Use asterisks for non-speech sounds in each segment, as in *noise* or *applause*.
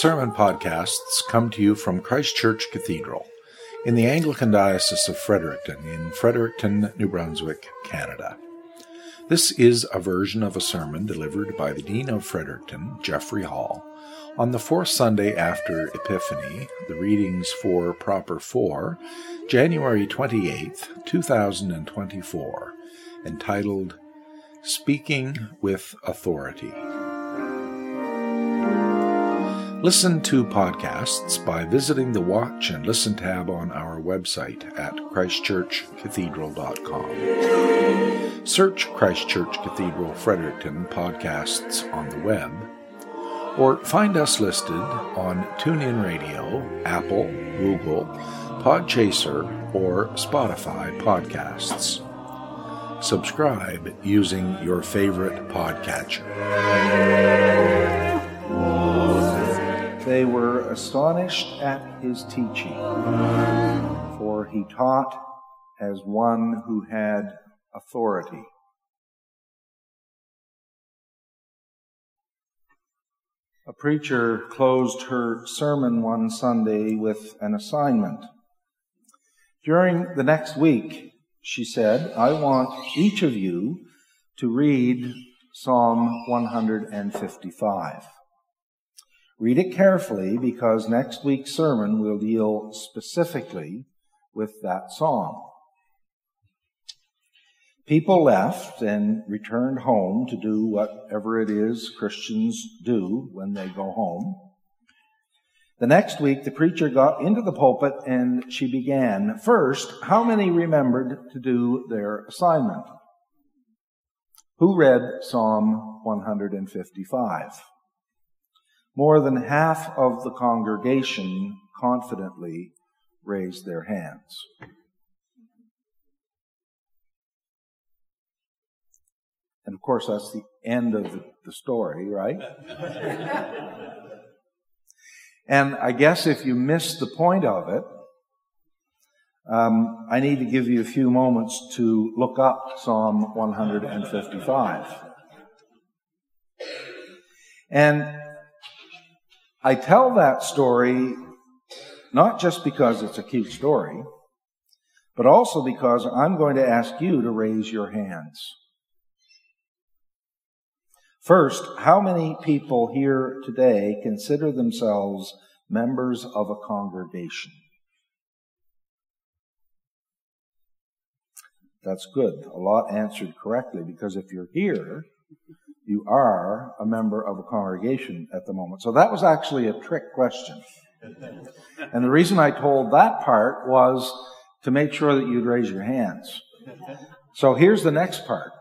sermon podcasts come to you from Christ Church Cathedral in the Anglican Diocese of Fredericton in Fredericton, New Brunswick, Canada. This is a version of a sermon delivered by the Dean of Fredericton, Geoffrey Hall, on the fourth Sunday after Epiphany, the readings for Proper 4, January 28, 2024, entitled Speaking with Authority. Listen to podcasts by visiting the Watch and Listen tab on our website at christchurchcathedral.com. Search Christchurch Cathedral Fredericton podcasts on the web, or find us listed on TuneIn Radio, Apple, Google, Podchaser, or Spotify podcasts. Subscribe using your favorite podcatcher. They were astonished at his teaching, for he taught as one who had authority. A preacher closed her sermon one Sunday with an assignment. During the next week, she said, I want each of you to read Psalm 155. Read it carefully because next week's sermon will deal specifically with that psalm. People left and returned home to do whatever it is Christians do when they go home. The next week, the preacher got into the pulpit and she began. First, how many remembered to do their assignment? Who read Psalm 155? More than half of the congregation confidently raised their hands. And of course, that's the end of the story, right? *laughs* and I guess if you missed the point of it, um, I need to give you a few moments to look up Psalm 155. And I tell that story not just because it's a cute story, but also because I'm going to ask you to raise your hands. First, how many people here today consider themselves members of a congregation? That's good. A lot answered correctly because if you're here, you are a member of a congregation at the moment. So that was actually a trick question. and the reason I told that part was to make sure that you'd raise your hands. So here's the next part.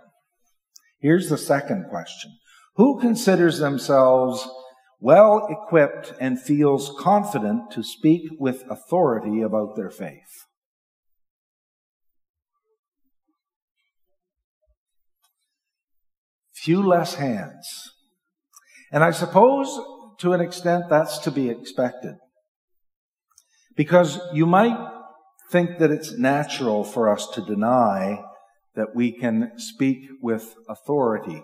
Here's the second question. Who considers themselves well equipped and feels confident to speak with authority about their faith? Few less hands. And I suppose to an extent that's to be expected. Because you might think that it's natural for us to deny that we can speak with authority,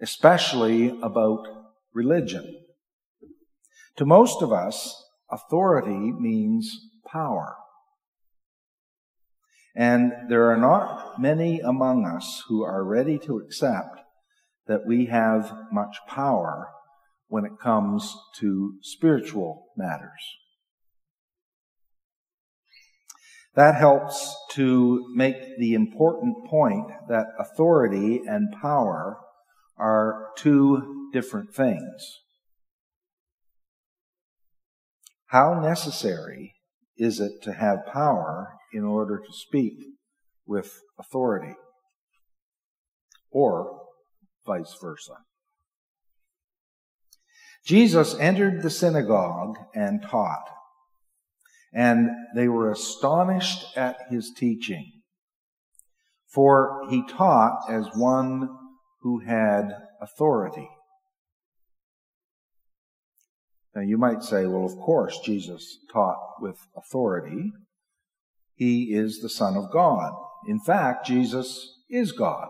especially about religion. To most of us, authority means power. And there are not many among us who are ready to accept that we have much power when it comes to spiritual matters. That helps to make the important point that authority and power are two different things. How necessary is it to have power in order to speak with authority? Or vice versa. Jesus entered the synagogue and taught, and they were astonished at his teaching. For he taught as one who had authority. Now you might say, well, of course, Jesus taught with authority. He is the Son of God. In fact, Jesus is God.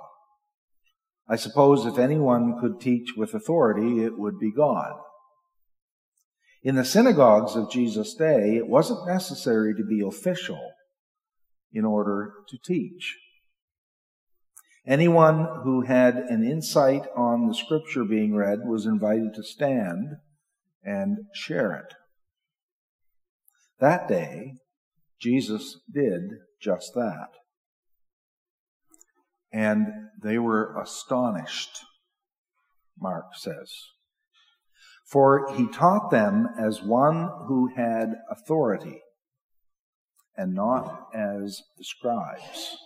I suppose if anyone could teach with authority, it would be God. In the synagogues of Jesus' day, it wasn't necessary to be official in order to teach. Anyone who had an insight on the scripture being read was invited to stand and share it. That day, Jesus did just that. And they were astonished, Mark says. For he taught them as one who had authority and not as the scribes.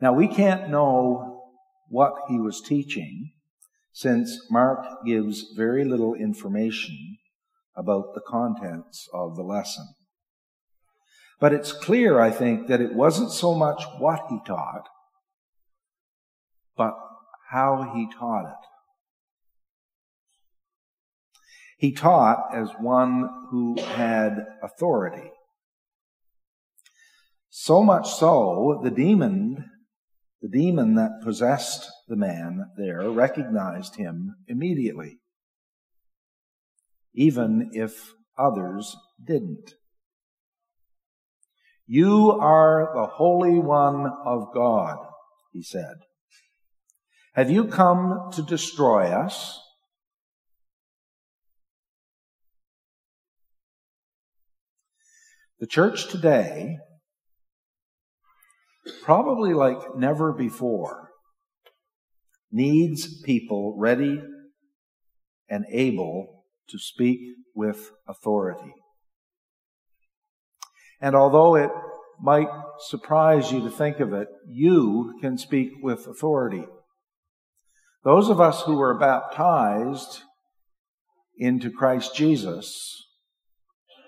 Now we can't know what he was teaching since Mark gives very little information about the contents of the lesson. But it's clear, I think, that it wasn't so much what he taught, but how he taught it. He taught as one who had authority. So much so, the demon, the demon that possessed the man there recognized him immediately, even if others didn't. You are the Holy One of God, he said. Have you come to destroy us? The church today, probably like never before, needs people ready and able to speak with authority. And although it might surprise you to think of it, you can speak with authority. Those of us who were baptized into Christ Jesus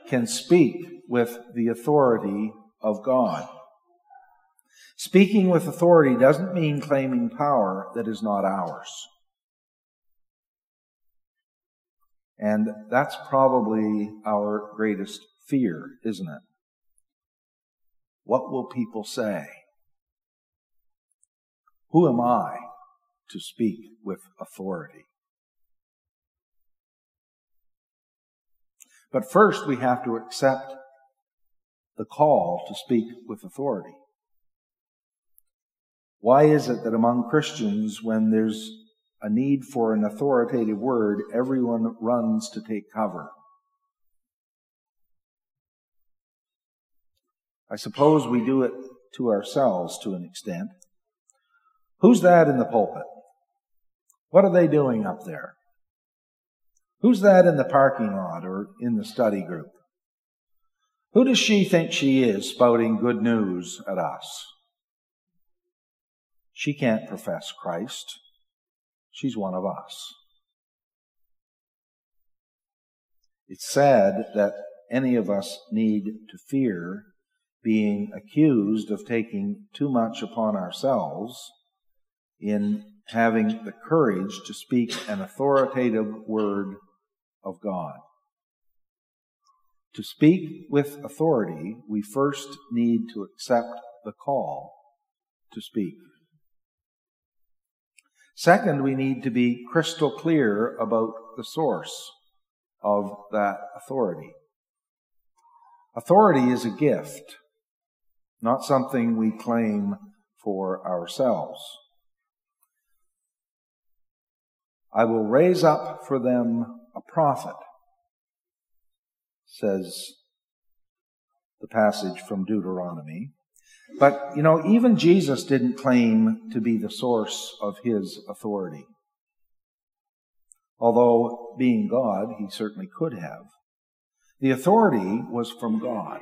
can speak with the authority of God. Speaking with authority doesn't mean claiming power that is not ours. And that's probably our greatest fear, isn't it? What will people say? Who am I to speak with authority? But first, we have to accept the call to speak with authority. Why is it that among Christians, when there's a need for an authoritative word, everyone runs to take cover? I suppose we do it to ourselves to an extent. Who's that in the pulpit? What are they doing up there? Who's that in the parking lot or in the study group? Who does she think she is spouting good news at us? She can't profess Christ. She's one of us. It's sad that any of us need to fear being accused of taking too much upon ourselves in having the courage to speak an authoritative word of God. To speak with authority, we first need to accept the call to speak. Second, we need to be crystal clear about the source of that authority. Authority is a gift, not something we claim for ourselves. I will raise up for them a prophet, says the passage from Deuteronomy. But, you know, even Jesus didn't claim to be the source of his authority. Although, being God, he certainly could have. The authority was from God.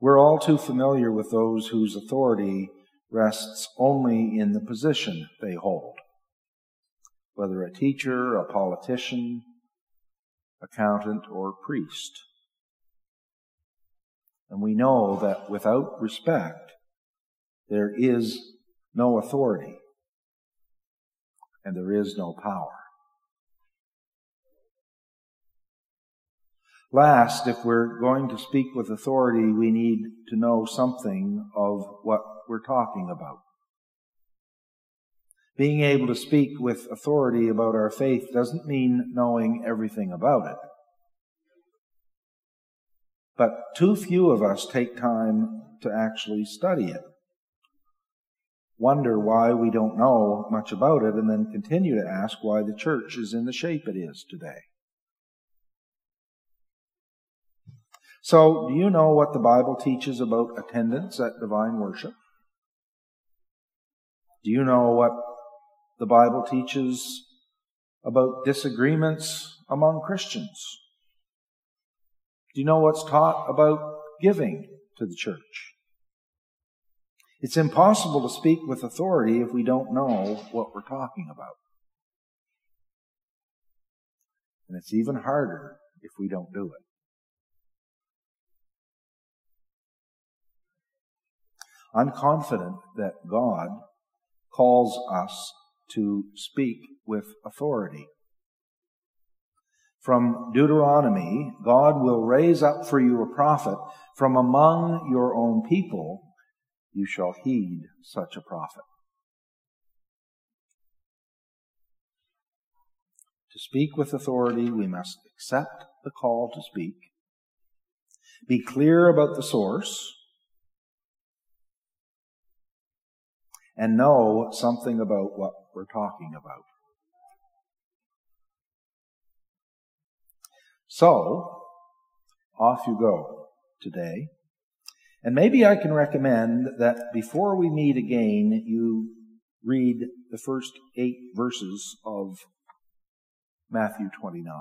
We're all too familiar with those whose authority rests only in the position they hold whether a teacher, a politician, accountant, or priest. And we know that without respect, there is no authority and there is no power. Last, if we're going to speak with authority, we need to know something of what we're talking about. Being able to speak with authority about our faith doesn't mean knowing everything about it. But too few of us take time to actually study it. Wonder why we don't know much about it and then continue to ask why the church is in the shape it is today. So, do you know what the Bible teaches about attendance at divine worship? Do you know what the Bible teaches about disagreements among Christians? Do you know what's taught about giving to the church? It's impossible to speak with authority if we don't know what we're talking about. And it's even harder if we don't do it. I'm confident that God calls us to speak with authority. From Deuteronomy, God will raise up for you a prophet from among your own people. You shall heed such a prophet. To speak with authority, we must accept the call to speak, be clear about the source, and know something about what we're talking about. So, off you go today. And maybe I can recommend that before we meet again, you read the first eight verses of Matthew 29.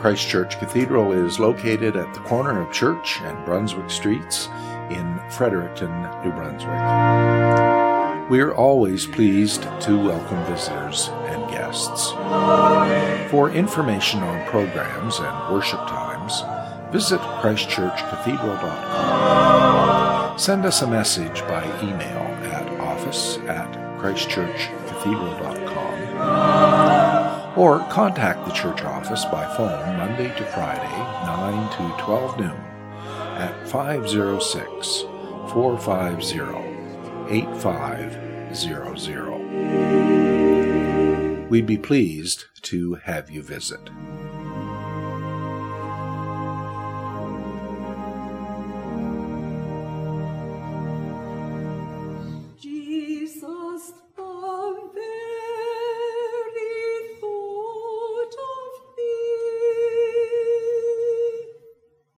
Christ Church Cathedral is located at the corner of Church and Brunswick Streets in Fredericton, New Brunswick. We are always pleased to welcome visitors and guests. For information on programs and worship times, visit ChristchurchCathedral.com. Send us a message by email at office at ChristchurchCathedral.com or contact the church office by phone Monday to Friday, 9 to 12 noon at 506 450 8500. We'd be pleased to have you visit.